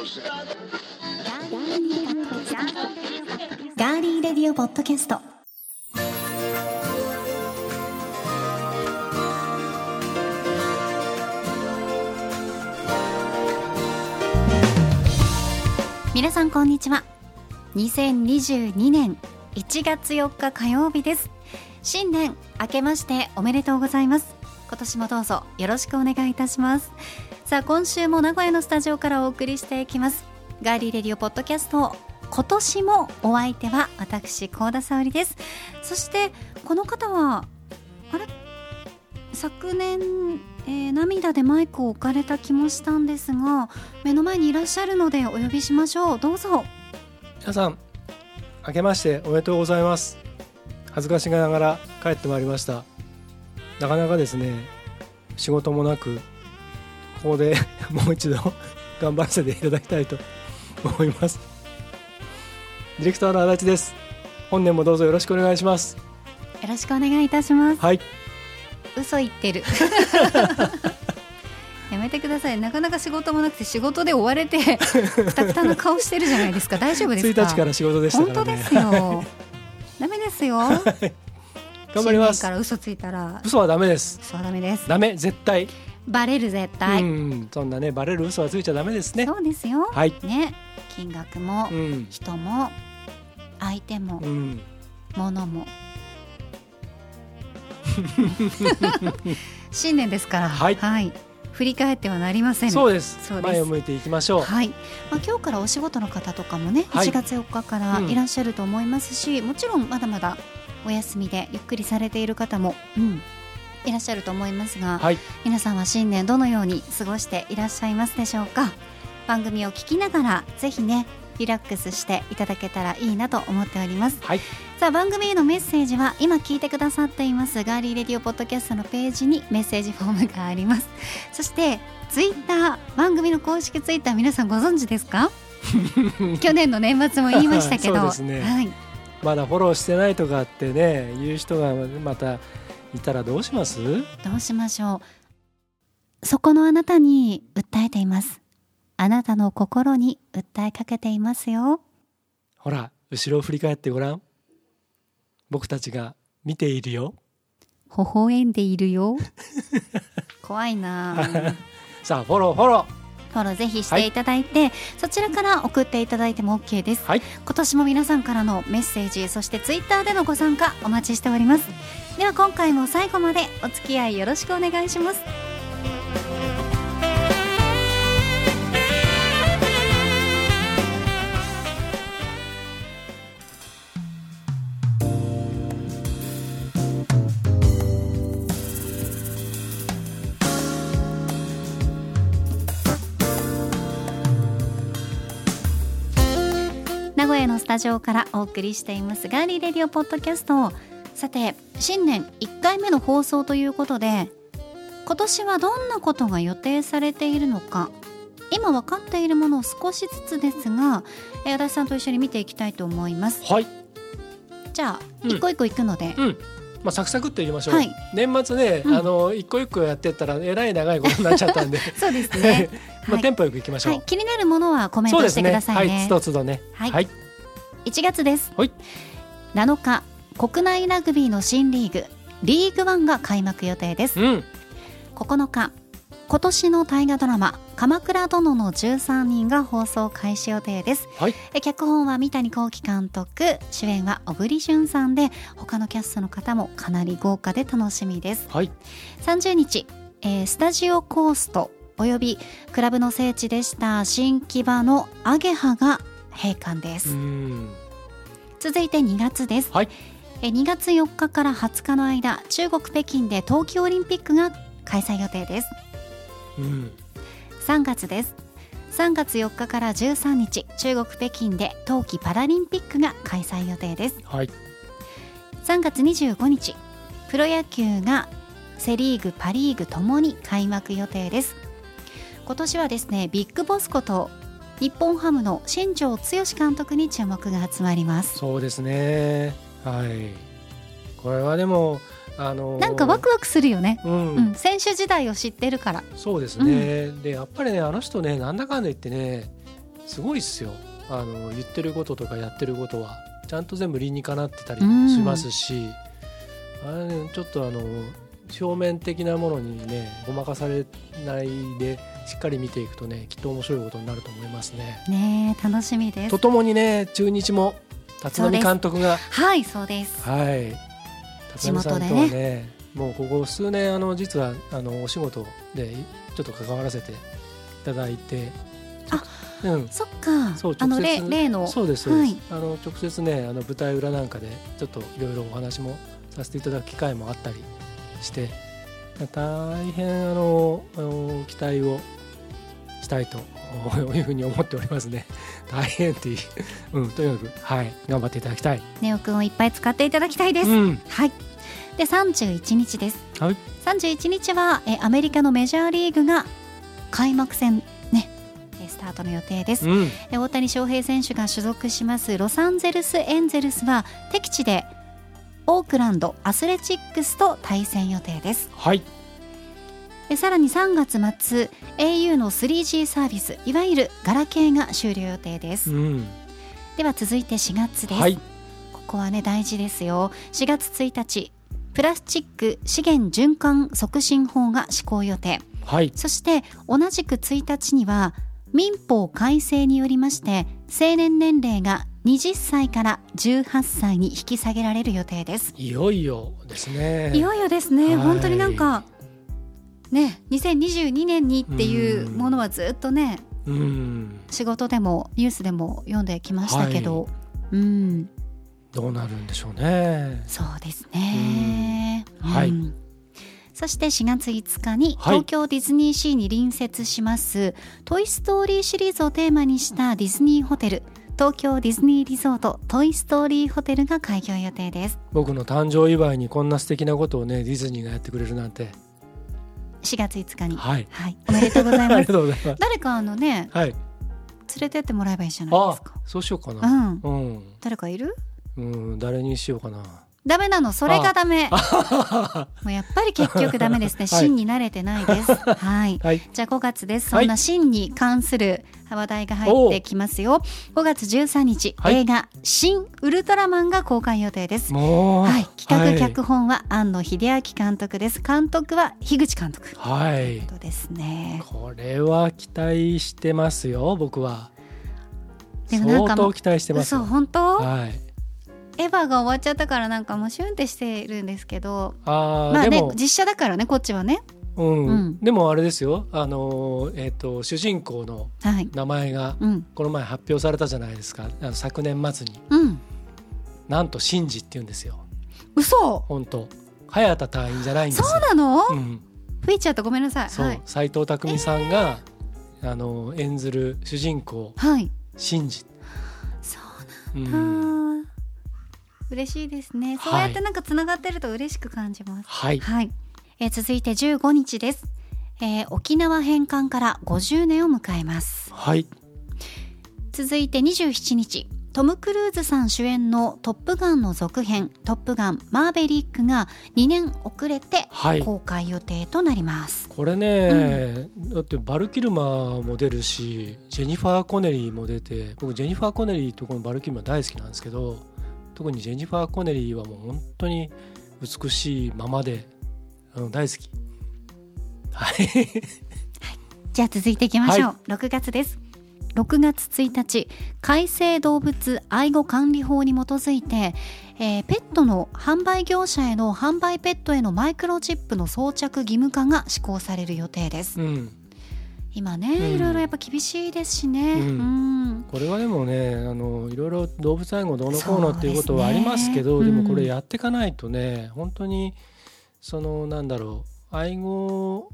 ガーリーレディオポッドキャスト。皆さんこんにちは。2022年1月4日火曜日です。新年明けましておめでとうございます。今年もどうぞよろしくお願いいたします。さあ今週も名古屋のスタジオからお送りしていきます。ガーリーレディオポッドキャスト今年もお相手は私高田沙織です。そしてこの方はあれ？昨年、えー、涙でマイクを置かれた気もしたんですが目の前にいらっしゃるのでお呼びしましょう。どうぞ。皆さん明けましておめでとうございます。恥ずかしながら帰ってまいりました。なかなかですね仕事もなくここで もう一度 頑張らせていただきたいと 思います。ディレクターの足立です。本年もどうぞよろしくお願いします。よろしくお願いいたします。はい。嘘言ってる。やめてください。なかなか仕事もなくて仕事で追われてくたくたな顔してるじゃないですか。大丈夫ですか？1日から仕事でしたね。本当ですよ。ダメですよ頑張ります。から嘘ついたら。嘘はダメです。嘘はダメです。ダメ絶対。バレる絶対、うんそんなねバレる嘘はついちゃダメですね。そうですよ。はい。ね。金額も、うん。人も相手も、うん。物も。新年ですから。はい。振り返ってはなりません。そうです。そうです。前を向いていきましょう。はい、まあ、今日からお仕事の方とかもね、はい。1月4日からうんいらっしゃると思いますし、もちろんまだまだお休みでゆっくりされている方も、うん、いらっしゃると思いますが、はい。皆さんは新年どのように過ごしていらっしゃいますでしょうか？番組を聞きながらぜひねリラックスしていただけたらいいなと思っております。はい。さあ番組へのメッセージは今聞いてくださっていますガーリーレディオポッドキャストのページにメッセージフォームがあります。そしてツイッター番組の公式ツイッター皆さんご存知ですか？去年の年末も言いましたけど。ね。はい、まだフォローしてないとかってね言う人がまたいたらどうします？どうしましょう。そこのあなたに訴えています。あなたの心に訴えかけていますよ。ほら後ろを振り返ってごらん。僕たちが見ているよ。微笑んでいるよ。怖いな。あ さあフォローフォロフォローぜひしていただいて、そちらから送っていただいても OK です、はい。今年も皆さんからのメッセージそしてツイッターでのご参加お待ちしております。では今回も最後までお付き合いよろしくお願いしますタジオからお送りしていますガーリーレディオポッドキャストさて新年1回目の放送ということで今年はどんなことが予定されているのか今分かっているものを少しずつですがえー足立さんと一緒に見ていきたいと思います。ーはい。じゃあ、うん。一個一個いくので、うん。まあサクサクっと言いましょう、はい。年末ね、うん。あの一個一個やってったらえらい長いことになっちゃったんで。そうですね。まあ、はい。テンポよくいきましょう、はい、気になるものはコメントしてくださいね。はい。つどつどね。はい。はい、1月です、はい。7日国内ラグビーの新リーグリーグワンが開幕予定です。うん。9日今年の大河ドラマ「鎌倉殿の13人」が放送開始予定です。はい。え脚本は三谷幸喜監督主演は小栗旬さんで他のキャストの方もかなり豪華で楽しみです。はい。30日、えースタジオコーストおよびクラブの聖地でした新木場のアゲハが閉館です、うん。続いて2月です、はい。え2月4日から20日の間中国北京で冬季オリンピックが開催予定です。うん。3月です。3月4日から13日中国北京で冬季パラリンピックが開催予定です。はい。3月25日プロ野球がセ・リーグパ・リーグともに開幕予定です。今年はですねビッグボスこと日本ハムの新庄剛志監督に注目が集まります。そうですね。はい。これはでもあのーなんかワクワクするよね、うん、うん、選手時代を知ってるから。そうですね、でやっぱりねあの人ねなんだかんだ言ってねすごいっすよ。あの言ってることとかやってることは。ちゃんと全部理にかなってたりうん。しますし、あれねちょっとあの表面的なものにねごまかされないでしっかり見ていくとねきっと面白いことになると思いますね。ねえ楽しみです。とともにね中日も立浪監督が。はいそうです。はい。地立浪さんとはねもうここ数年あの実はあのお仕事でちょっと関わらせていただいてあうん。そっか。そうあの例例の。そうですそうです、はい。あの直接ねあの舞台裏なんかでちょっといろいろお話もさせていただく機会もあったりして大変あの期待をしたいというふうに思っておりますね。大変っていう、うん、とにかくはい頑張っていただきたい、ネオくんをいっぱい使っていただきたいです、うん。はい。で31日です。はい。31日はえアメリカのメジャーリーグが開幕戦ねえスタートの予定です。うん。え大谷翔平選手が所属しますロサンゼルスエンゼルスは敵地でオークランドアスレチックスと対戦予定です。はい。でさらに3月末 au の 3G サービスいわゆるガラケーが終了予定です、うん。では続いて4月です、はい。ここはね大事ですよ。4月1日プラスチック資源循環促進法が施行予定。はい。そして同じく1日には民法改正によりまして成年年齢が20歳から18歳に引き下げられる予定です。いよいよですね。いよいよですね、はい。本当になんかね2022年にっていうものはずっとねうん。仕事でもニュースでも読んできましたけど、うん。どうなるんでしょうね。そうですね。うん。はい。うん。そして4月5日にはい。東京ディズニーシーに隣接します「トイ・ストーリー」シリーズをテーマにしたディズニーホテル東京ディズニーリゾートトイ・ストーリーホテルが開業予定です。僕の誕生祝いにこんな素敵なことをねディズニーがやってくれるなんて。4月5日に。はい。はい、おめでとうございます。誰かあのねはい。連れてってもらえばいいじゃないであすか。そうしようかうな、ん。うん。誰かいる？うん、誰にしようかなダメなのそれがダメ。もうやっぱり結局ダメですね。はい。芯に慣れてないです。はい。はい。じゃあ5月です。はい。そんな芯に関する話題が入ってきますよ。5月13日、はい。映画新ウルトラマンが公開予定です。はい、企画はい。脚本は庵野秀明監督です。監督は樋口監督。はい。とですね。これは期待してますよ僕は。でもなんか相当期待してます嘘よ本当？はいエヴァが終わっちゃったからなんかもうシュンってしてるんですけど、あー、まあね実写だからねこっちはね。うんうんでもあれですよあのーえっ、と主人公のはい。名前がうんこの前発表されたじゃないですかあの昨年末にうん。なんとシンジって言うんですよ嘘。本当早田隊員じゃないんですそようなの？うん、吹いちゃったごめんなさい。そうはい。斎藤工さんが、あの演ずる主人公はい。シンジ、そううんあー嬉しいですね。そうやってなんかつながってると嬉しく感じます。はいはい。えー続いて15日です。えー沖縄返還から50年を迎えます。はい続いて27日、トム・クルーズさん主演のトップガンの続編、トップガンマーベリックが2年遅れてはい公開予定となります。これね、だってバルキルマーも出るしジェニファー・コネリーも出て僕ジェニファー・コネリーとこのバルキルマー大好きなんですけど特にジェニファー・コネリーはもう本当に美しいままであの大好きはいじゃあ続いていきましょう。6月です。6月1日、改正動物愛護管理法に基づいて、えーペットの販売業者への販売ペットへのマイクロチップの装着義務化が施行される予定です。うん今ね、うん。いろいろやっぱ厳しいですしね。これはでもねあのいろいろ動物愛護どうのこうのっていうことはありますけどでもこれやっていかないとね本当にそのなんだろう愛護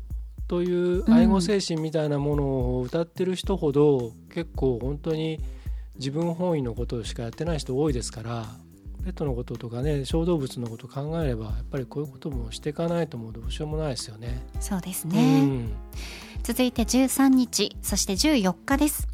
といううん。愛護精神みたいなものを歌ってる人ほど、結構本当に自分本位のことしかやってない人多いですからペットのこととかね小動物のこと考えればやっぱりこういうこともしていかないともうどうしようもないですよね。そうですうね。ん続いて13日、そして14日です。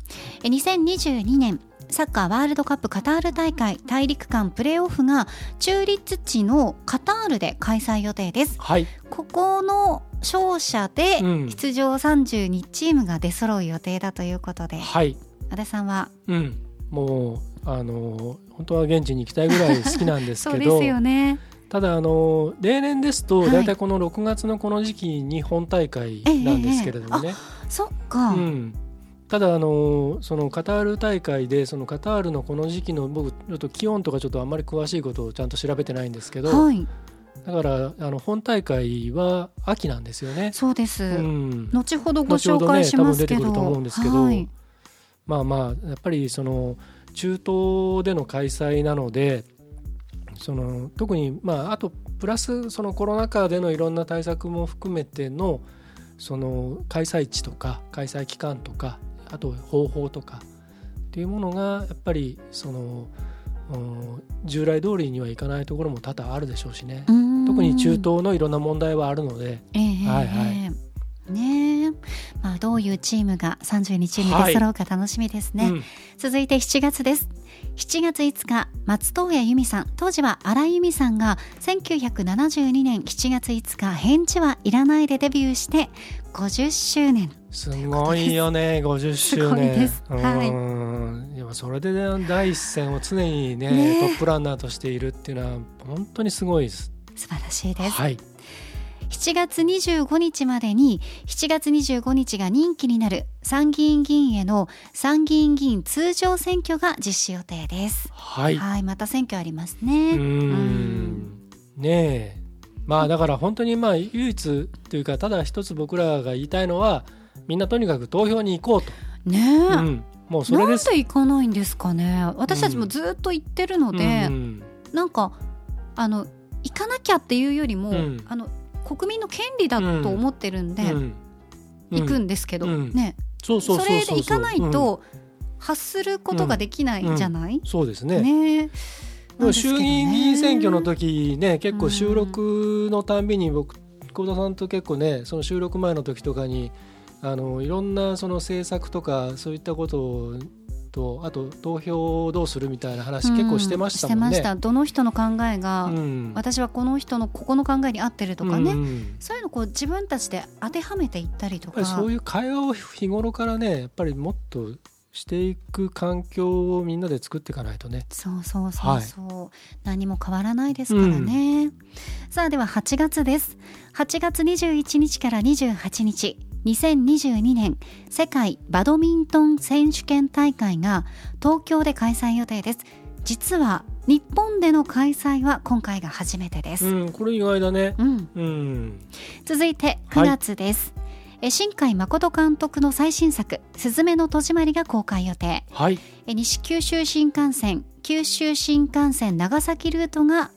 え2022年サッカーワールドカップカタール大会大陸間プレーオフが中立地のカタールで開催予定です。はい、ここの勝者でうん。出場32チームが出揃う予定だということで、はい、和田さんは？うん。もうあの本当は現地に行きたいぐらい好きなんです そうけどですよねただあの例年ですとはい。大体この6月のこの時期に本大会なんですけれどもね、そっか、うん、ただあのそのカタール大会でそのカタールのこの時期の僕ちょっと気温とかちょっとあんまり詳しいことをちゃんと調べてないんですけど、はい。だからあの本大会は秋なんですよね。そうです、うん、後ほどご紹介しますけど、多分出てくると思うんですけどはい、まあまあやっぱりその中東での開催なのでその特にまああとプラスそのコロナ禍でのいろんな対策も含めてのその開催地とか開催期間とかあと方法とかっていうものがやっぱりそのうん従来通りにはいかないところも多々あるでしょうしね。特に中東のいろんな問題はあるので。ええはいはい。ええ。ねえ。まあどういうチームが30日に出揃うか楽しみですね、うん。続いて7月です7月5日松任谷由実さん当時は荒井由実さんが1972年7月5日「返事はいらない」でデビューして50周年。すごいよね 50周すごい年です。はい。うん。やそれでね第一線を常にねね。トップランナーとしているっていうのは本当にすごいです。素晴らしいです、はい7月25日までに7月25日が任期になる参議院議員への参議院議員通常選挙が実施予定です。はい。はいまた選挙ありますうねん。ねえ。まあだから本当にまあ唯一というかただ一つ僕らが言いたいのはみんなとにかく投票に行こうと、ねえ、うん、もうそれなんですで行かないんですかね。私たちもずっと言ってるので、うん。なんかあの行かなきゃっていうよりも、うん。あの国民の権利だと思ってるんで、うん。行くんですけど、うん。ね。それで行かないと発することができないじゃない、そうですね。ね。衆議院議員選挙の時時ね結構収録のたんびに僕幸田さんと結構ねその収録前の時とかにあのいろんなその政策とかそういったこととあと投票をどうするみたいな話結構してましたもんね。してました。どの人の考えが、うん。私はこの人のここの考えに合ってるとかね、うん。うんそういうのをこう自分たちで当てはめていったりとか。そういう会話を日頃からねやっぱりもっとしていく環境をみんなで作っていかないとね。そうそうそうそう、何も変わらないですからね、さあでは8月です。8月21日から28日2022年世界バドミントン選手権大会が東京で開催予定です。実は日本での開催は今回が初めてです、うん、これ意外だね。うん、うん、続いて9月です、え新海誠監督の最新作「すずめの戸締まり」が公開予定。はい。え西九州新幹線九州新幹線長崎ルートが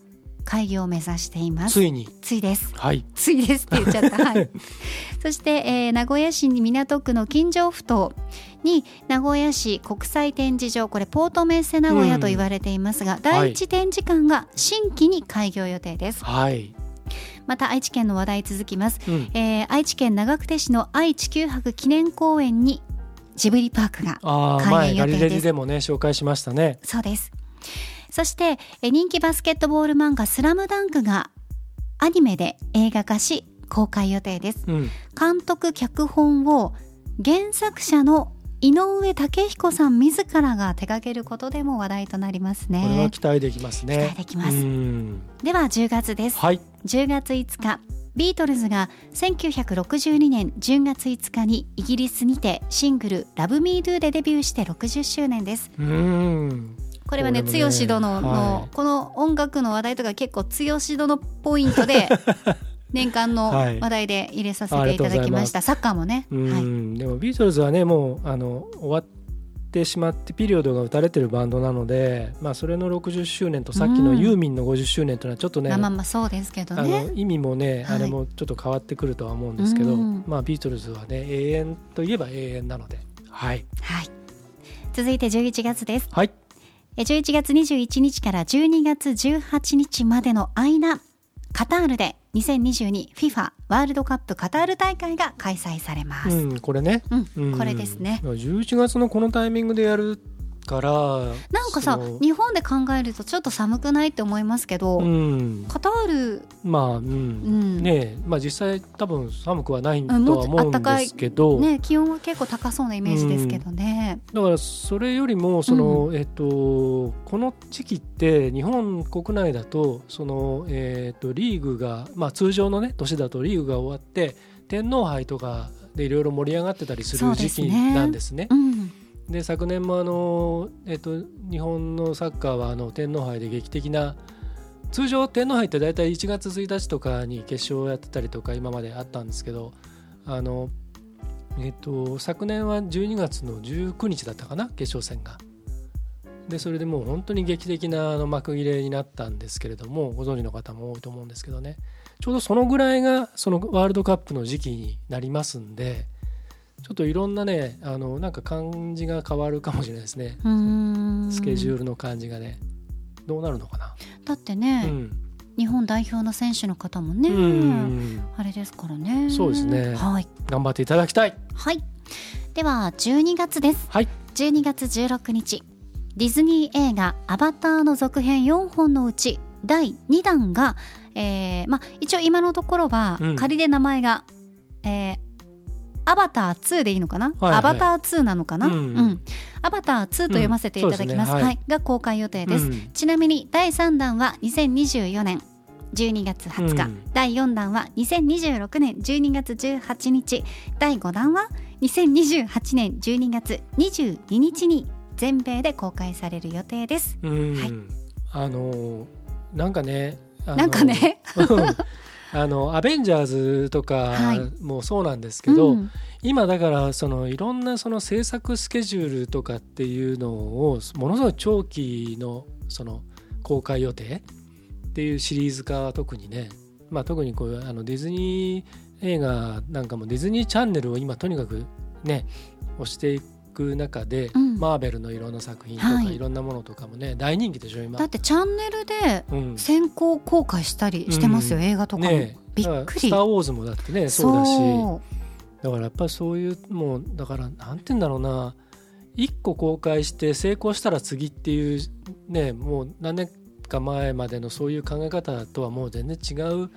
開業を目指していますついに。ついですはい。ついですって言っちゃった、はい、そして、えー名古屋市に港区の金城ふ頭に名古屋市国際展示場これポートメッセ名古屋と言われていますが、第一展示館が新規に開業予定ですはい。また愛知県の話題続きます、うん。えー愛知県長久手市の愛・地球博記念公園にジブリパークが開前ガ園予定ですリレリでもね紹介しましたね。そうです。そしてえ人気バスケットボール漫画スラムダンクがアニメで映画化し公開予定です。うん。監督脚本を原作者の井上武彦さん自らが手掛けることでも話題となりますこれはね。期待できますね。期待できますうんでは10月です。はい。10月5日ビートルズが1962年10月5日にイギリスにてシングル「Love Me Do」でデビューして60周年です。うん。これはねこれもね剛殿の、はい。この音楽の話題とか結構剛殿ポイントで 年間のはい。話題で入れさせていただきました、サッカーもね、うん、はい、でもビートルズはねもうあの終わってしまってピリオドが打たれてるバンドなので、まあ、それの60周年とさっきのうん。ユーミンの50周年というのはちょっとね、まあまあまあそうですけどあねの意味もね、はい。あれもちょっと変わってくるとは思うんですけど、うん。まあ、ビートルズはね永遠といえば永遠なので。はい。はい。続いて11月です。はい。え11月21日から12月18日までの間カタールで 2022FIFA ワールドカップカタール大会が開催されます、うん、これね、うんうんこれですね。11月のこのタイミングでやるからなんかさ日本で考えるとちょっと寒くないって思いますけど、うん。カタール、まあうん、うん。ねえまあ実際多分寒くはないとは思うんですけど、ね、気温は結構高そうなイメージですけどね。だからそれよりもその、えっとこの時期って日本国内だとその、えっとリーグが、まあ、通常のね年だとリーグが終わって天皇杯とかでいろいろ盛り上がってたりする時期そうですね。なんですね。で昨年もあの、えっと日本のサッカーはあの天皇杯で劇的な通常天皇杯って大体1月1日とかに決勝をやってたりとか今まであったんですけどあの、えっと昨年は12月の19日だったかな決勝戦が。でそれでもう本当に劇的なあの幕切れになったんですけれどもご存知の方も多いと思うんですけどねちょうどそのぐらいがそのワールドカップの時期になりますんでちょっといろんなねあのなんか感じが変わるかもしれないですね。スケジュールの感じがね。どうなるのかな、だってね、うん。日本代表の選手の方もね、うん。あれですからね。そうですね。はい、頑張っていただきたい。はい、では12月です。はい。12月16日ディズニー映画「アバター」の続編4本のうち第2弾が、えーまあ、一応今のところはうん。仮で名前が、えーアバター2でいいのかな、はいはい。アバター2なのかな、うん。うん。アバター2と読ませていただきます,、うん。すね。はい。が公開予定です、うん。ちなみに第3弾は2024年12月20日、うん。第4弾は2026年12月18日。第5弾は2028年12月22日に全米で公開される予定です。うん。はい。あのなんかねなんかね、うんあのアベンジャーズとかはい。もそうなんですけど、うん。今だからそのいろんなその制作スケジュールとかっていうのをものすごい長期のその公開予定っていうシリーズ化は特にね、まあ、特にこういうあのディズニー映画なんかもディズニーチャンネルを今とにかくね押していく中で、うんマーベルのいろんな作品とか、はい。い、ろんなものとかもね大人気でしょ今。だ。ってチャンネルでうん。先行公開したりしてますよ、うん。映画とかも、ねびっくり。スター・ウォーズもだってねそうだし。そだからやっぱりそういうもうだからなんて言うんだろうな。一個公開して成功したら次っていうねもう何年か前までのそういう考え方とはもう全然違う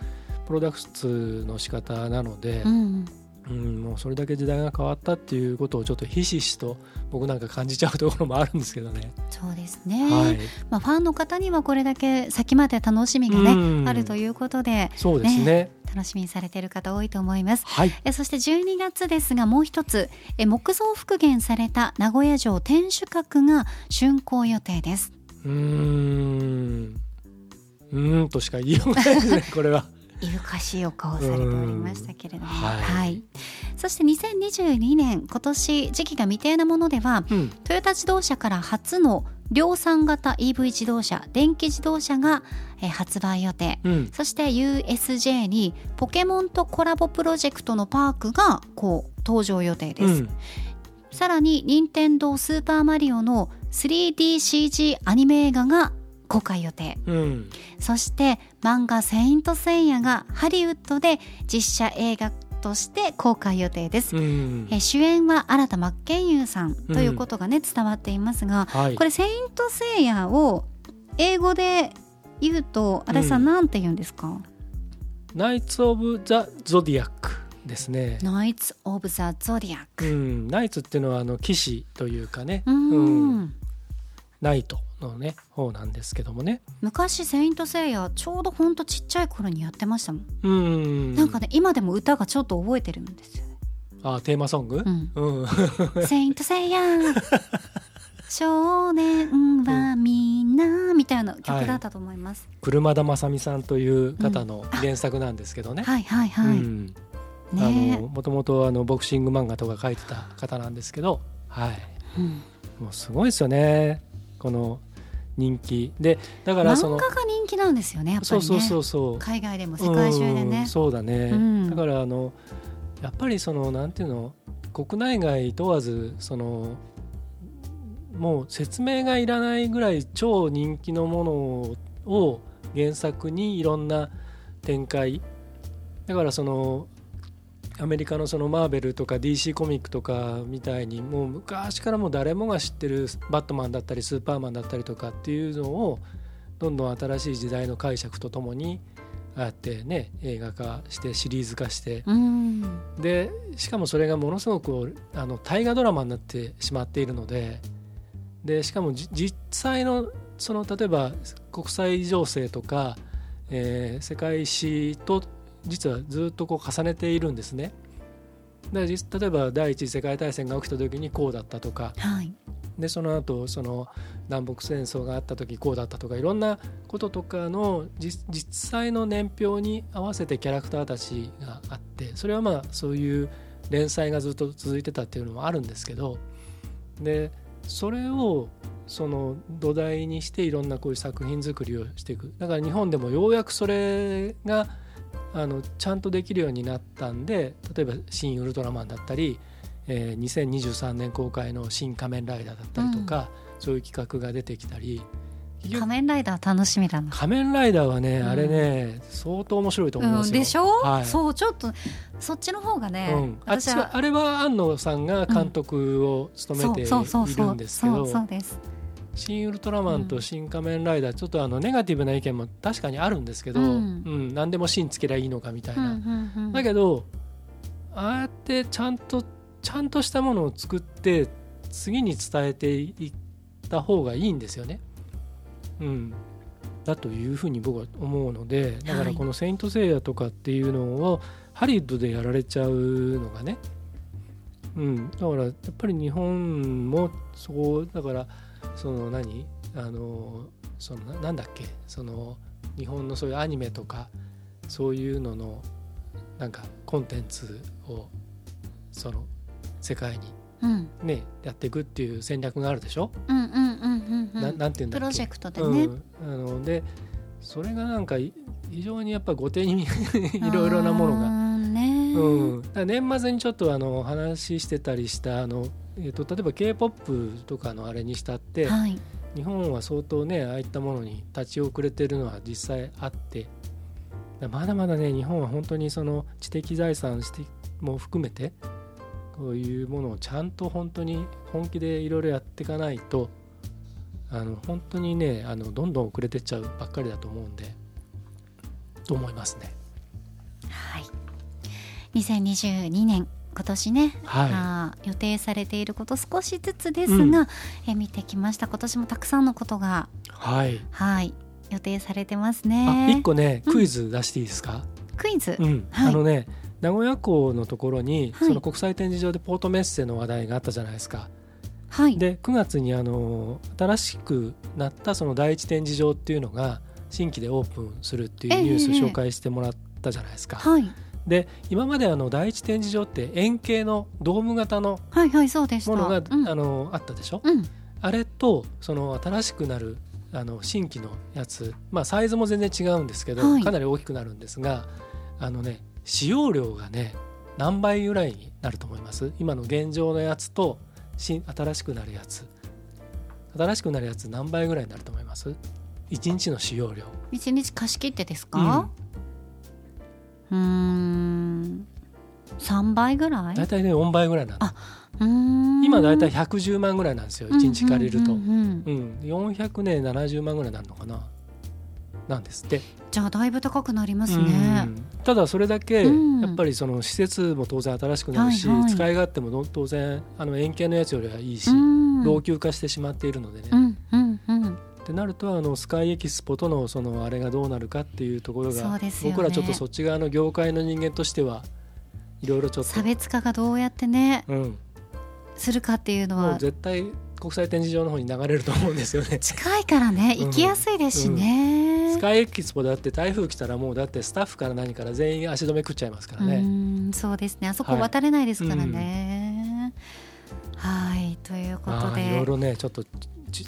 プロダクツの仕方なのでう、、うん、うん、もうそれだけ時代が変わったっていうことをちょっとひしひしと僕なんか感じちゃうところもあるんですけどね。そうですね、はい、まあ、ファンの方にはこれだけ先まで楽しみがね、うん。あるということでそうですね楽しみにされている方多いと思います。はい。えそして12月ですがもう一つえ木造復元された名古屋城天守閣が竣工予定です。うーん。うーんとしか言いようがないですねこれは。いぶかしいお顔をされておりましたけれども、うん。はい。そして2022年今年時期が未定なものではうん。トヨタ自動車から初の量産型 EV 自動車電気自動車がえ発売予定。うん。そして USJ にポケモンとコラボプロジェクトのパークがこう登場予定です、うん。さらに任天堂スーパーマリオの 3DCG アニメ映画が公開予定。うん。そして漫画「セイント・セイヤ」がハリウッドで実写映画として公開予定です、うん。え主演は新田真剣佑さんということがね、伝わっていますがはい。これ「セイント・セイヤ」を英語で言うと足立さんうん。なんて言うんですか、ナイツ・オブ・ザ・ゾディアックですね。ナイツ・オブ・ザ・ゾディアッうク。ん、ナイツっていうのはあの騎士というかね、うん。ナイトのね方なんですけどもね。昔「セイント・セイヤ」ちょうどほんとちっちゃい頃にやってましたもん、うん。なんかね今でも歌がちょっと覚えてるんですよねあテーマソング？う。んうん。セイント・セイヤ 少年はみんなみたいな曲だったと思います、車田正美さんという方の原作なんですけどね。はいはいはい、うん。あねのもともとあのボクシング漫画とか書いてた方なんですけど、はい。うんもうすごいですよね。この人気。でだからその漫画が人気なんですよねやっぱりね。そうそうそうそう。海外でも世界中でうんねそうだね、うん。だからあのやっぱりそのなんていうの国内外問わずそのもう説明がいらないぐらい超人気のものを原作にいろんな展開。だからそのアメリカのそのマーベルとか DC コミックとかみたいにもう昔からもう誰もが知ってるバットマンだったりスーパーマンだったりとかっていうのをどんどん新しい時代の解釈とともにああやってね映画化してシリーズ化して。でしかもそれがものすごくあの大河ドラマになってしまっているのででしかも実際のその例えば国際情勢とか、えー世界史と実はずっとこう重ねているんですね。で実例えば第一次世界大戦が起きた時にこうだったとか。はい。でその後その南北戦争があった時こうだったとかいろんなこととかの実実際の年表に合わせてキャラクターたちがあってそれはまあそういう連載がずっと続いてたっていうのもあるんですけど。でそれをその土台にしていろんなこういう作品作りをしていく。だから日本でもようやくそれがあのちゃんとできるようになったんで例えば「新ウルトラマン」だったり、えー2023年公開の「新仮面ライダー」だったりとか、そういう企画が出てきたり仮面ライダー楽しみだな。仮面ライダーはね、うん。あれね相当面白いと思いますよ。うんでしょ、はい。そうちょっとそっちの方がね、うん、ああれは安野さんが監督を務めていそうそうそうそるうんですけどそうそうです「新ウルトラマン」と「新仮面ライダー」ちょっとあのネガティブな意見も確かにあるんですけど、ううんん何でも「新」つけりゃいいのかみたいうんな。うんうん。だけどああやってちゃんとちゃんとしたものを作って次に伝えていった方がいいんですよね。うん、だというふうに僕は思うのでだからこの「セイント・セイヤ」とかっていうのをハリウッドでやられちゃうのがね、うん、だからやっぱり日本もそうだからその何？あのそのななんだっけ？その日本のそういうアニメとかそういうののなんかコンテンツをその世界にうん。ねやっていくっていう戦略があるでしょ、うんうんうんうんうなん。なんて言うんだっけ？プロジェクトでね、うん、あのでそれがなんかい非常にやっぱ後手に いろいろなものが、ねうん、年末にちょっとあの話してたりしたあの、えー、と例えば k p o p とかのあれにしたって、はい日本は相当ねああいったものに立ち遅れてるのは実際あってだまだまだね日本は本当にその知的財産しても含めてこういうものをちゃんと本当に本気でいろいろやっていかないとあの本当にねあのどんどん遅れてっちゃうばっかりだと思うんでと思いますね。はい2022年今年ね、はい。予定されていること少しずつですが、うん。え見てきました。今年もたくさんのことがはい、はい。予定されてますあね一個ねうん。クイズ出していいですか、クイズ、うん。はい。あのね名古屋港のところに、はい。その国際展示場でポートメッセの話題があったじゃないですか。はい。で9月にあの新しくなったその第一展示場っていうのが新規でオープンするっていうニュースを紹介してもらったじゃないですか。はいで今まであの第一展示場って円形のドーム型のものが、うん。あのあったでしょ、うん。あれとその新しくなるあの新規のやつ、まあ、サイズも全然違うんですけど、はい。かなり大きくなるんですがあのね使用量がね何倍ぐらいになると思います？今の現状のやつと新新しくなるやつ。新しくなるやつ何倍ぐらいになると思います？1日の使用量。一日貸し切ってですか？うーん。3倍ぐらい？大体ね4倍ぐらいなんだ。あうーん。今大体110万ぐらいなんですよ1日借りると。うんうんうんうん。うん。400年70万ぐらいになるのかな。なんですって。じゃあだいぶ高くなりますね。うん。ただそれだけうん。やっぱりその施設も当然新しくなるし、はいはい。使い勝手もど当然あの円形のやつよりはいいし、うん。老朽化してしまっているのでね。うんうんうんってなるとあのスカイエキスポとのそのあれがどうなるかっていうところそが、ね。僕らちょっとそっち側の業界の人間としてはいろいろちょっと差、別化がどうやってねうん、するかっていうのもうは絶対国際展示場の方に流れると思うんですよね。近いからねうん。行きやすいですしね、スカイエキスポだって台風来たらもうだってスタッフから何から全員足止め食っちゃいますからうね。んそうですね。あそこはい。渡れないですからね。はい、ということまあ、いろいでろねちょっとち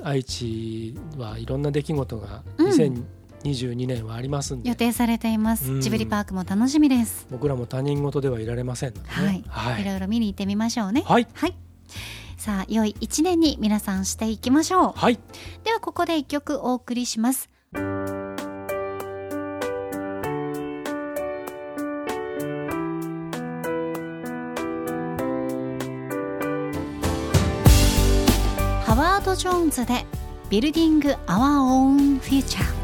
愛知はいろんな出来事がうん。2022年はありますんで、予定されています、うん。ジブリパークも楽しみです。僕らも他人事ではいられませんね。はい、、はい。いろいろ見に行ってみましょうね。はい。はい。さあ良い一年に皆さんしていきましょう。はい。ではここで一曲お送りしますジョーンズで Building Our Own Future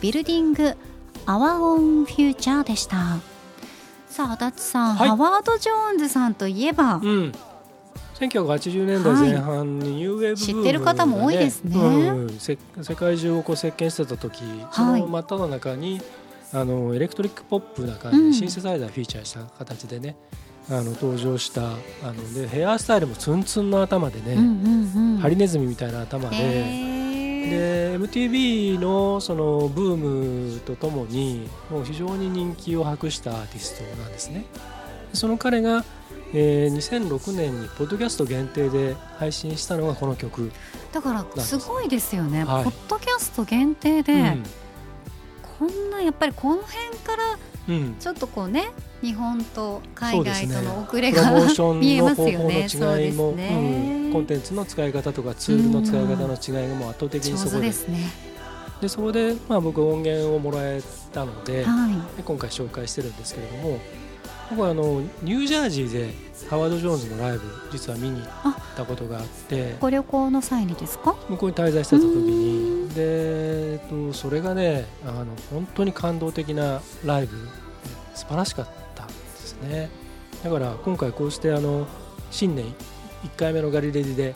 Building Our Own Future でした。さあ足立さん、はい。ハワード・ジョーンズさんといえば、うん。1980年代前半にニューウェーブブームが、ね知ってる方も多いですね。うん。せ世界中をこう席巻してた時そはい。の真っ只中にあのエレクトリックポップな感じで、うん。シンセサイザーフィーチャーした形でねあの登場したあのでヘアスタイルもツンツンの頭でね、ハリネズミみたいな頭で。で MTV のそのブームとともにもう非常に人気を博したアーティストなんですね。でその彼が、えー2006年にポッドキャスト限定で配信したのがこの曲、だからすごいですよね、はい。ポッドキャスト限定で、うん。こんなやっぱりこの辺からうん、ちょっとこうね日本と海外との遅れが、モーション見えのますよ方法の違いも、ね。うん。コンテンツの使い方とかツールの使い方の違いがもう圧倒的にそこで。ですね。でそこで、まあ、僕音源をもらえたのではい。で今回紹介してるんですけれども僕はあのニュージャージーでハワード・ジョーンズのライブ実は見に行ったことがあってご旅行の際にですか？向こうに滞在してた時に。で、えっと、それがねあの本当に感動的なライブ。素晴らしかったね。だから今回こうしてあの新年1回目のガリレディで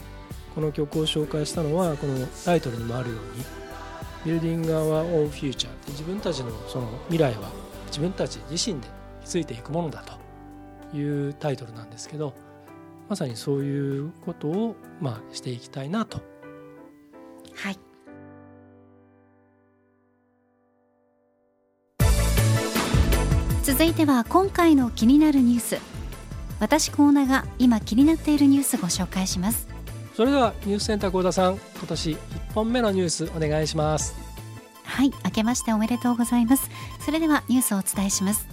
この曲を紹介したのはこのタイトルにもあるように「Building Our Own Future」って自分たちのその未来は自分たち自身で築いていくものだというタイトルなんですけどまさにそういうことを、まあ、していきたいなと。はい。続いては今回の気になるニュース。私コーナーが今気になっているニュースご紹介します。それではニュースセンター幸田さん今年1本目のニュースお願いします。はい明けましておめでとうございます。それではニュースをお伝えします。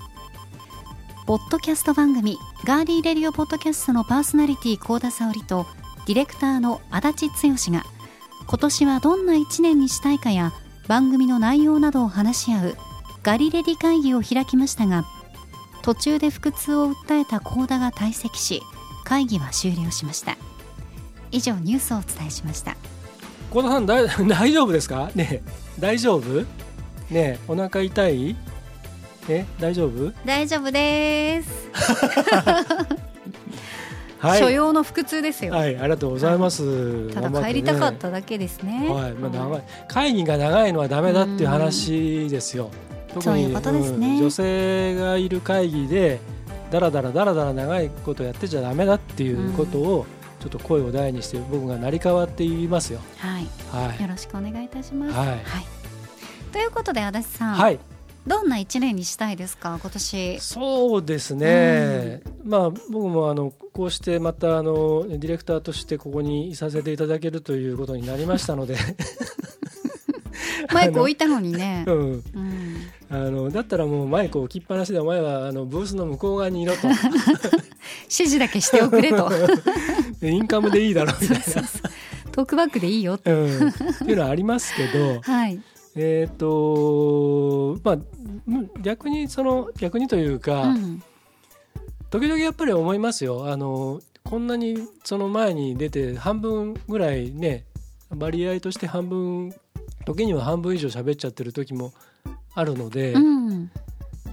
ポッドキャスト番組ガーリーレディオポッドキャストのパーソナリティ幸田沙織とディレクターの足立剛が今年はどんな1年にしたいかや番組の内容などを話し合うガリレディ会議を開きましたが途中で腹痛を訴えた幸田が退席し会議は終了しました。以上ニュースをお伝えしました。幸田さんだい 大丈夫ですか？ねえ。大丈夫？ねえお腹痛い？え大丈夫？大丈夫です、はい。所要の腹痛ですよ、はいありがとうございます。ただ帰りたかっただけですね。はい、まあ、長い。会議が長いのはダメだっていう話ですよ。うことですね。うん女性がいる会議でだらだらだらだら長いことやってちゃダメだっていうことをちょっと声を大にして僕が成り代わって言いますよ。はい、はい。よろしくお願いいたします。はい。ということで足立さん、はい、どんな一年にしたいですか？今年。そうですね、まあ僕もあのこうしてまたあのディレクターとしてここにいさせていただけるということになりましたので、マイク置いたのにね。う。ん、うん、あのだったらもうマイク置きっぱなしでお前はあのブースの向こう側にいろと。指示だけしておくれと。でインカムでいいだろうみたいな。トークバックでいいよって。うん、っていうのはありますけど。はい。えっ、とまあうん逆にその逆にというか、うん、時々やっぱり思いますよ。あのこんなにその前に出て半分ぐらいね割合として半分時には半分以上喋っちゃってる時もあるので、うん、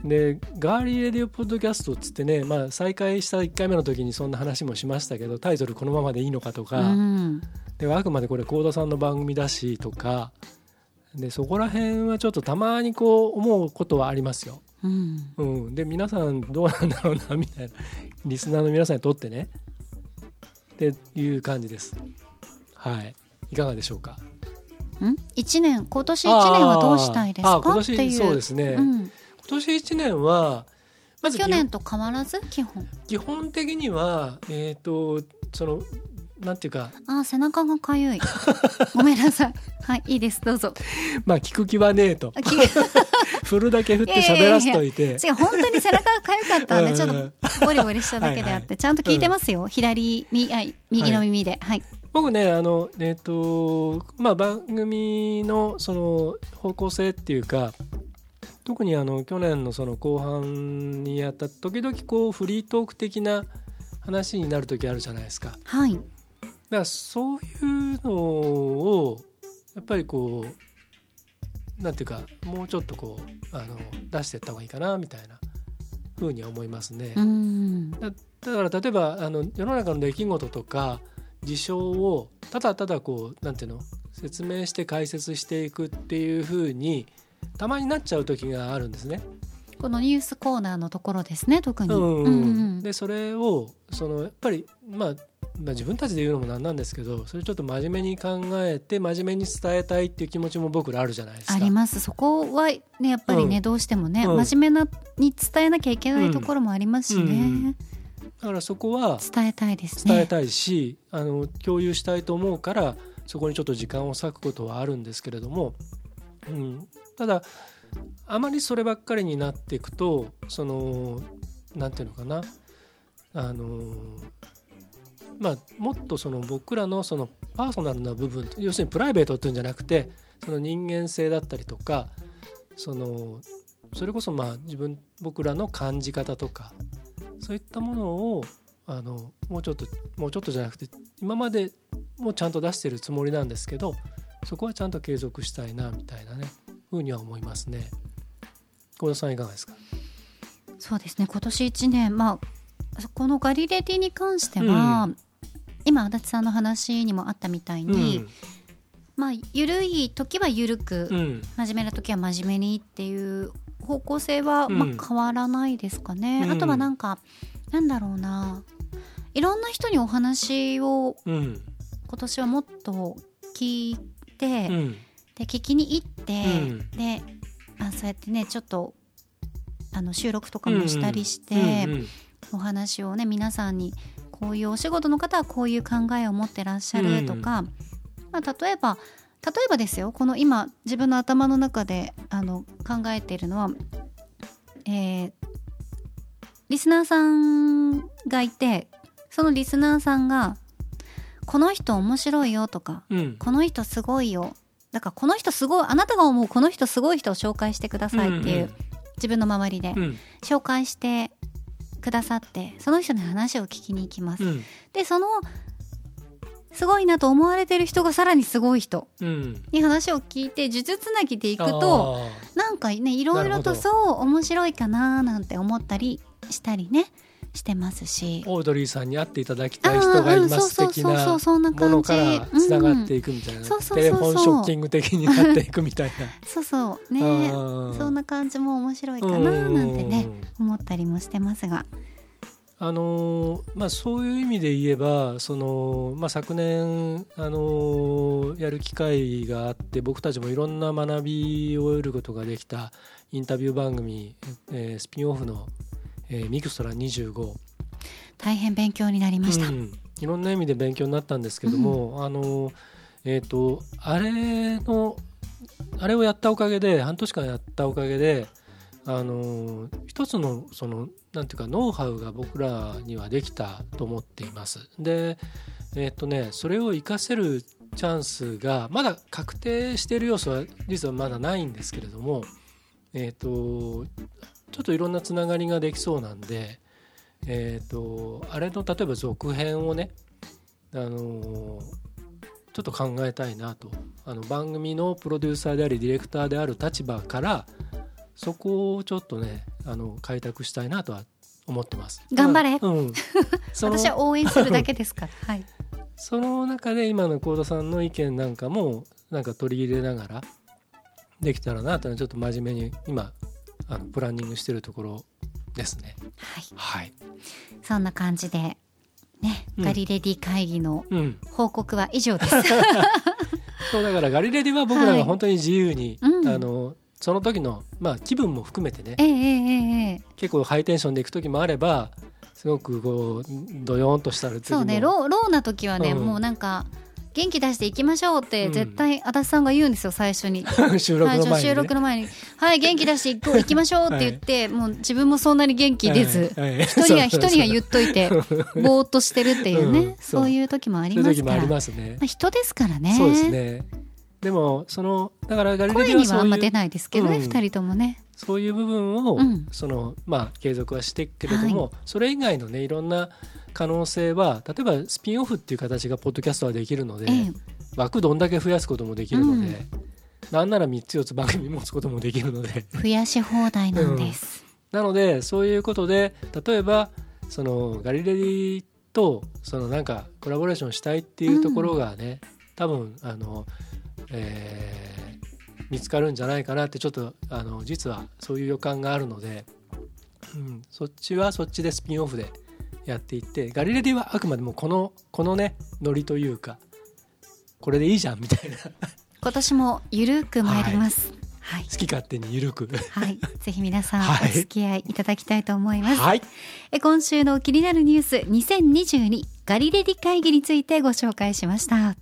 でガーリーレディオポッドキャストっつってね、まあ、再開した1回目の時にそんな話もしましたけどタイトルこのままでいいのかとか、うん、であくまでこれ幸田さんの番組だしとかでそこら辺はちょっとたまにこう思うことはありますよ。うん、うん、で皆さんどうなんだろうなみたいなリスナーの皆さんにとってねっていう感じです。はいいかがでしょうか？ん？一年？今年一年はどうしたいですか？っていう。そうですね、うん、今年1年はまず去年と変わらず？基本。基本的にはえっ、とそのなんていうかあー背中がかゆい。ごめんなさい。はいいいです。どうぞ。まあ聞く気はねえと。振るだけ振って喋らせといて。違う本当に背中がかゆかったんでちょっうんうんとゴリゴリしただけであっはいてちゃんと聞いてますよ。左みはい右の耳で。はい。僕ねあのえっ、とまあ番組のその方向性っていうか特にあの去年のその後半にやった時々こうフリートーク的な話になる時あるじゃないですか。だかはい。らそういうのをやっぱりこうなんていうかもうちょっとこうあの出していった方がいいかなみたいなふうには思いますね。うん。だだから例えばあの世の中の出来事とか事象をただただこうなんていうの説明して解説していくっていう風にたまになっちゃう時があるんですね。このニュースコーナーのところですね特に。うんうん。うんでそれをそのやっぱり、まあ、まあ自分たちで言うのもなんなんですけどそれちょっと真面目に考えて真面目に伝えたいっていう気持ちも僕らあるじゃないですか。あります。そこはねやっぱりね、うん。どうしてもね、うん。真面目なに伝えなきゃいけないところもありますしね、うんだからそこは伝えたいですね。伝えたいし、あの共有したいと思うからそこにちょっと時間を割くことはあるんですけれども、うん、ただあまりそればっかりになっていくとそのなんていうのかなあのまあもっとその僕らのそのパーソナルな部分要するにプライベートっていうんじゃなくてその人間性だったりとかそのそれこそまあ自分僕らの感じ方とかそういったものをあのもうちょっともうちょっとじゃなくて今までもちゃんと出してるつもりなんですけどそこはちゃんと継続したいなみたいなねふうには思いますね。小田さんいかがですか？そうですね今年1年まあこのガリレディに関しては、今足立さんの話にもあったみたいに、まあ緩い時は緩く、うん、うん、真面目な時は真面目にっていう方向性は、うん。まあ、変わらないですかね、うん。あとはなんかなんだろうな。いろんな人にお話をうん、今年はもっと聞いて、うん、で聞きに行って、うん。であそうやってねちょっとあの収録とかもしたりして、お話をね皆さんにこういうお仕事の方はこういう考えを持ってらっしゃるとか、まあ、例えば例えばですよこの今自分の頭の中であの考えているのは、えーリスナーさんがいてそのリスナーさんが「この人面白いよ」とかうん「この人すごいよ」だからこの人すごいあなたが思うこの人すごい人を紹介してくださいっていう、うん。自分の周りでうん。紹介してくださってその人の話を聞きに行きます。うん。でそのすごいなと思われてる人がさらにすごい人うん。に話を聞いて呪術つなぎでいくとあなんかねいろいろとそう面白いかななんて思ったりしたりねしてますし。ーオードリーさんに会っていただきたい人がいます的なものからつながっていくみたいな、テレフォンショッキング的になっていくみたいな。そうそう。ね。そんな感じも面白いかななんてね思ったりもしてますがあのーまあ、そういう意味で言えばその、まあ、昨年、あのーやる機会があって僕たちもいろんな学びを得ることができたインタビュー番組、えースピンオフの、えーミクストラ25、大変勉強になりました、うん。いろんな意味で勉強になったんですけども、あのえっ、とあれのあれをやったおかげで半年間やったおかげであの一つのそのなんていうかノウハウが僕らにはできたと思っています。でえっ、とねそれを活かせるチャンスがまだ確定している要素は実はまだないんですけれどもえっ、とちょっといろんなつながりができそうなんでえー、とあれの例えば続編をね、あのちょっと考えたいなとあの番組のプロデューサーでありディレクターである立場からそこをちょっとねあの開拓したいなとは思ってます。頑張れ。まあうん、私は応援するだけですか？ら はい。その中で今の幸田さんの意見なんかもなんか取り入れながらできたらなというのはちょっと真面目に今あのプランニングしてるところですね。はい。はい、そんな感じでね、うん。ガリレディ会議のうん報告は以上です。そうだからガリレディは僕らが本当に自由に、うん。あのその時の、まあ、気分も含めてねえええ結構ハイテンションで行く時もあればすごくこうドヨーンとしたる時もそうねローローな時はね、うん。もうなんか元気出していきましょうってうん。絶対足立さんが言うんですよ最初に。収録の前に、ね。録の前に「はい元気出していこう行きましょう」って言って、もう自分もそんなに元気出ず、はい。はい。人にはそう人には言っといて ぼーっとしてるっていうね、うんそう。いう時もありますから。ままあ、人ですからね。そうですねでもそのだからガリレディはそうんいうま出ないですけどね、うん。二人ともね。そういう部分を、うん。そのまあ継続はしていくけれども、はそれ以外のねいろんな可能性は例えばスピンオフっていう形がポッドキャストはできるので、ええ。枠どんだけ増やすこともできるので、なんなら3つ4つ番組持つこともできるので。増やし放題なんです、なのでそういうことで例えばそのガリレディとそのなんかコラボレーションしたいっていうところがね、多分あの、えー見つかるんじゃないかなってちょっとあの実はそういう予感があるので、うん、そっちはそっちでスピンオフでやっていってガリレディはあくまでもこのこのねノリというかこれでいいじゃんみたいな。今年もゆるく参ります。はい、好き勝手に緩く。はい、ぜひ皆さんはい。お付き合いいただきたいと思います、はい。え今週の気になるニュース2022ガリレディ会議についてご紹介しました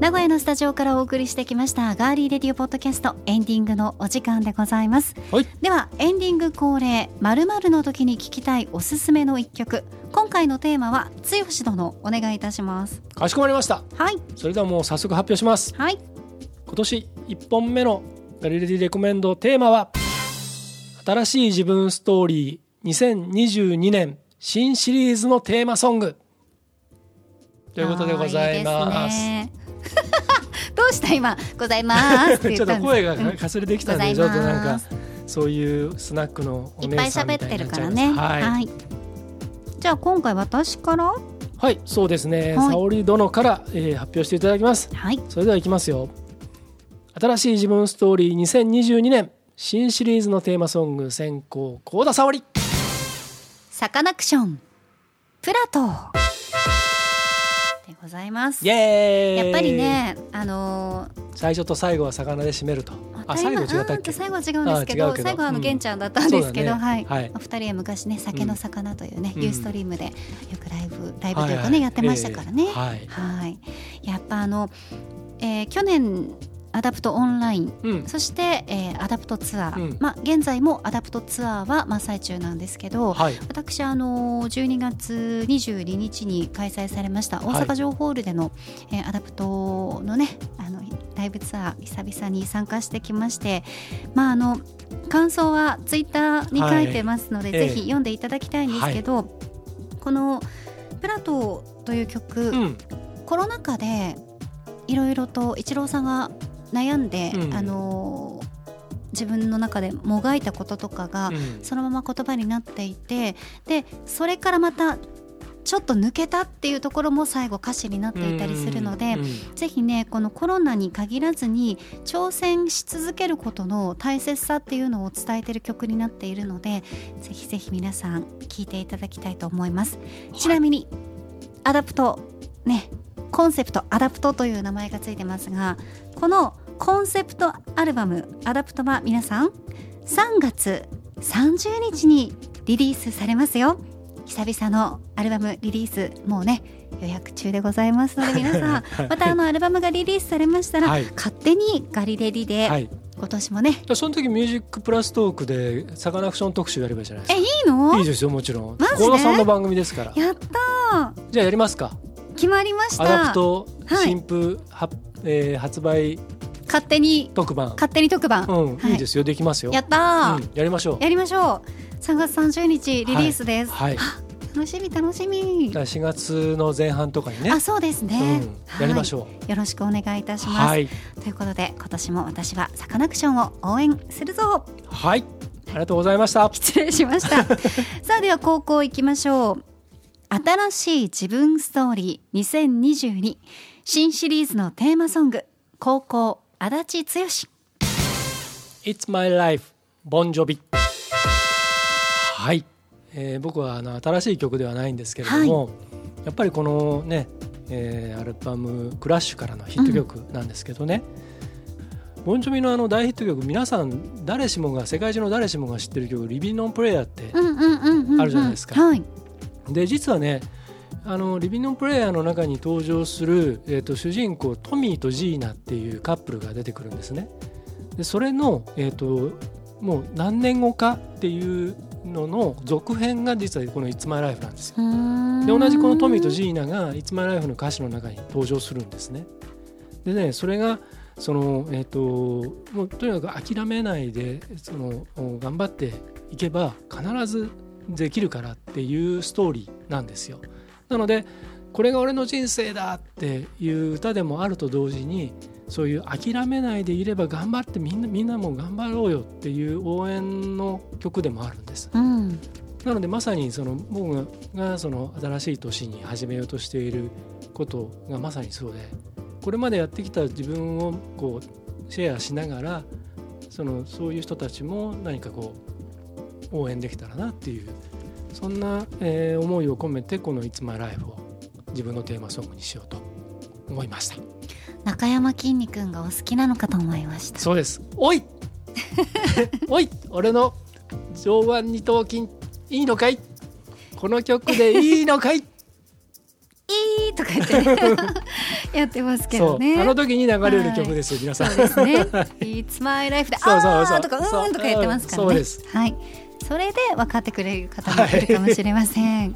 名古屋のスタジオからお送りしてきましたガーリーレディオポッドキャストエンディングのお時間でございます。はい。ではエンディング恒例〇〇の時に聞きたいおすすめの一曲。今回のテーマは剛殿お願いいたします。かしこまりました。はい。それではもう早速発表します。はい。今年1本目のガリレディレコメンドテーマは新しい自分ストーリー2022年新シリーズのテーマソング。ということでございます。いいですね どうした今ございます？ってちょっと声がうんかすれてきたんで、ちょっとなんかそういうスナックのおいっぱい姉さんみたい喋ってるになっちゃいます。からね。はい、はい。じゃあ今回私から？はい、そうですね、はい。沙織殿から、えー発表していただきます。はい。それではいきますよ。新しい自分ストーリー2022年新シリーズのテーマソング先行。幸田沙織。サカナクション。プラトーざいます。イエーイ。やっぱりねあのー最初と最後は魚で締めると。あ最後違ったっけ？うん最後は違うんですけど最後はあのうん玄ちゃんだったんですけど、ね。はい、はい。お二人は昔ね酒の魚というね、うん。ユーストリームでよくライブライブというかね、はい。はい。やってましたからね、えーはいはい。やっぱあの、えー去年アダプトオンライン。うん。そして、えーアダプトツアー、うん。まあ現在もアダプトツアーは真っ最中なんですけど、はい。私あの12月22日に開催されました大阪城ホールでの、えーアダプトのねあのライブツアー久々に参加してきましてまああの感想はツイッターに書いてますので、はい。ええぜひ読んでいただきたいんですけど、この「プラトー」という曲、うん。コロナ禍でいろいろとイチローさんが悩んで、うん。あの自分の中でもがいたこととかが、うん。そのまま言葉になっていてでそれからまたちょっと抜けたっていうところも最後歌詞になっていたりするので、ぜひねこのコロナに限らずに挑戦し続けることの大切さっていうのを伝えている曲になっているのでぜひぜひ皆さん聴いていただきたいと思います、ちなみにアダプトねコンセプトアダプトという名前がついてますがこのコンセプトアルバムアダプトは皆さん3月30日にリリースされますよ。久々のアルバムリリースもうね予約中でございますので 皆さんはいまたあのアルバムがリリースされましたら、はい。勝手にガリレディで、はい。今年もね。じゃあその時 Music Plus Talk でサカナクション特集やればいいじゃないですかえいいの？いいですよもちろん。マジで？さんの番組ですから。やったじゃあやりますか。ー決まりました。アダプトはい。新譜、はえー発売。勝手に特番。勝手に特番、うん、はい。いいですよ。できますよ。やったー、うん、やりましょう。やりましょう。3月30日リリースです、はい。楽しみ楽しみ。じゃあ4月の前半とかにね。あそうですね、うん、やりましょう。よろしくお願いいたしうます、はい。ということで今年も私はサカナクションを応援するぞ。はい。ありがとうございました。失礼しました。さあでは高校行きましょう新しい自分ストーリー2022新シリーズのテーマソング高校足立剛。It's my life ボンジョビはい、えー僕はあの新しい曲ではないんですけれども、やっぱりこのね、えーアルバム「クラッシュ」からのヒット曲なんですけどね、ボンジョビのあの大ヒット曲皆さん誰しもが世界中の誰しもが知ってる曲「リビン・オン・プレイヤー」って、うんうんうんうんうん。あるじゃないですか。はいで実はねあのリビン・オン・プレイヤーの中に登場する、えー、と主人公トミーとジーナっていうカップルが出てくるんですね。でそれの、えー、ともう何年後かっていうのの続編が実はこの「It's My Life」なんですよ。で同じこのトミーとジーナが「It's My Life」の歌詞の中に登場するんですね。でねそれがそのえっ、ともうとにかく諦めないでその頑張っていけば必ずできるからっていうストーリーなんですよ。なのでこれが俺の人生だっていう歌でもあると同時にそういう諦めないでいれば頑張ってみんなみんなも頑張ろうよっていう応援の曲でもあるんです。うんなのでまさにその僕がその新しい年に始めようとしていることがまさにそうでこれまでやってきた自分をこうシェアしながらそのそういう人たちも何かこう応援できたらなっていうそんな、えー思いを込めてこの「It's My Life」を自分のテーマソングにしようと思いました。中山きんに君がお好きなのかと思いました。そうです。おい！おい！俺の上腕二頭筋いいのかい？この曲でいいのかい？いいとか言ってね。やってますけどね。あの時に流れる曲ですよ、皆さん。そうですね。It's my life で、あーとか、うーんとか言ってますからね。そうです。はい。それで分かってくれる方もいるかもしれません。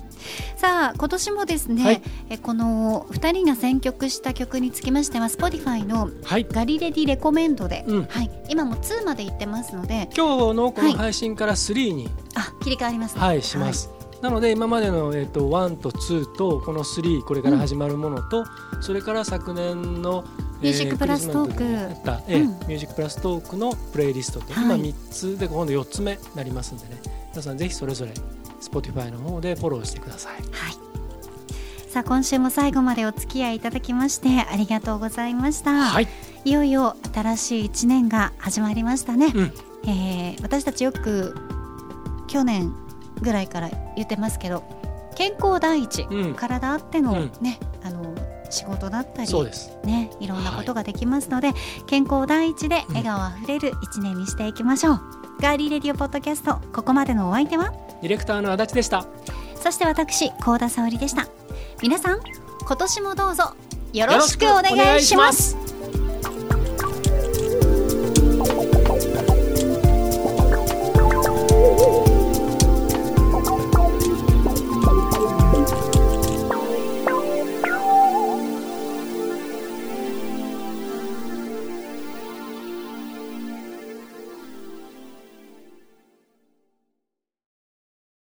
さあ、今年もですね、はい。えこの2人が選曲した曲につきましては、Spotify のはい。ガリレディレコメンドで、うん。はい、今も2まで行ってますので、今日のこはい。の配信から3に、あ、切り替わりますね。はいします、なので今までの、えっと1と2とこの3これから始まるものと、それから昨年の、ミュージックプラストークええうん。ミュージックプラストークのプレイリストと、はい。今3つで今度4つ目になりますんでね。皆さんぜひそれぞれ Spotify の方でフォローしてください。はい。さあ、今週も最後までお付き合いいただきまして、ありがとうございました。はい、いよいよ新しい1年が始まりましたね、うん。えー私たちよく去年ぐらいから言ってますけど健康第一、うん。体あっての、うん。ねあの仕事だったりそうです。ね、いろんなことができますので、はい、健康第一で笑顔あふれる一年にしていきましょう、うん、ガーリーレディオポッドキャストここまでのお相手は？ディレクターの足立でした。そして私高田沙織でした。皆さん今年もどうぞよろしくお願いします。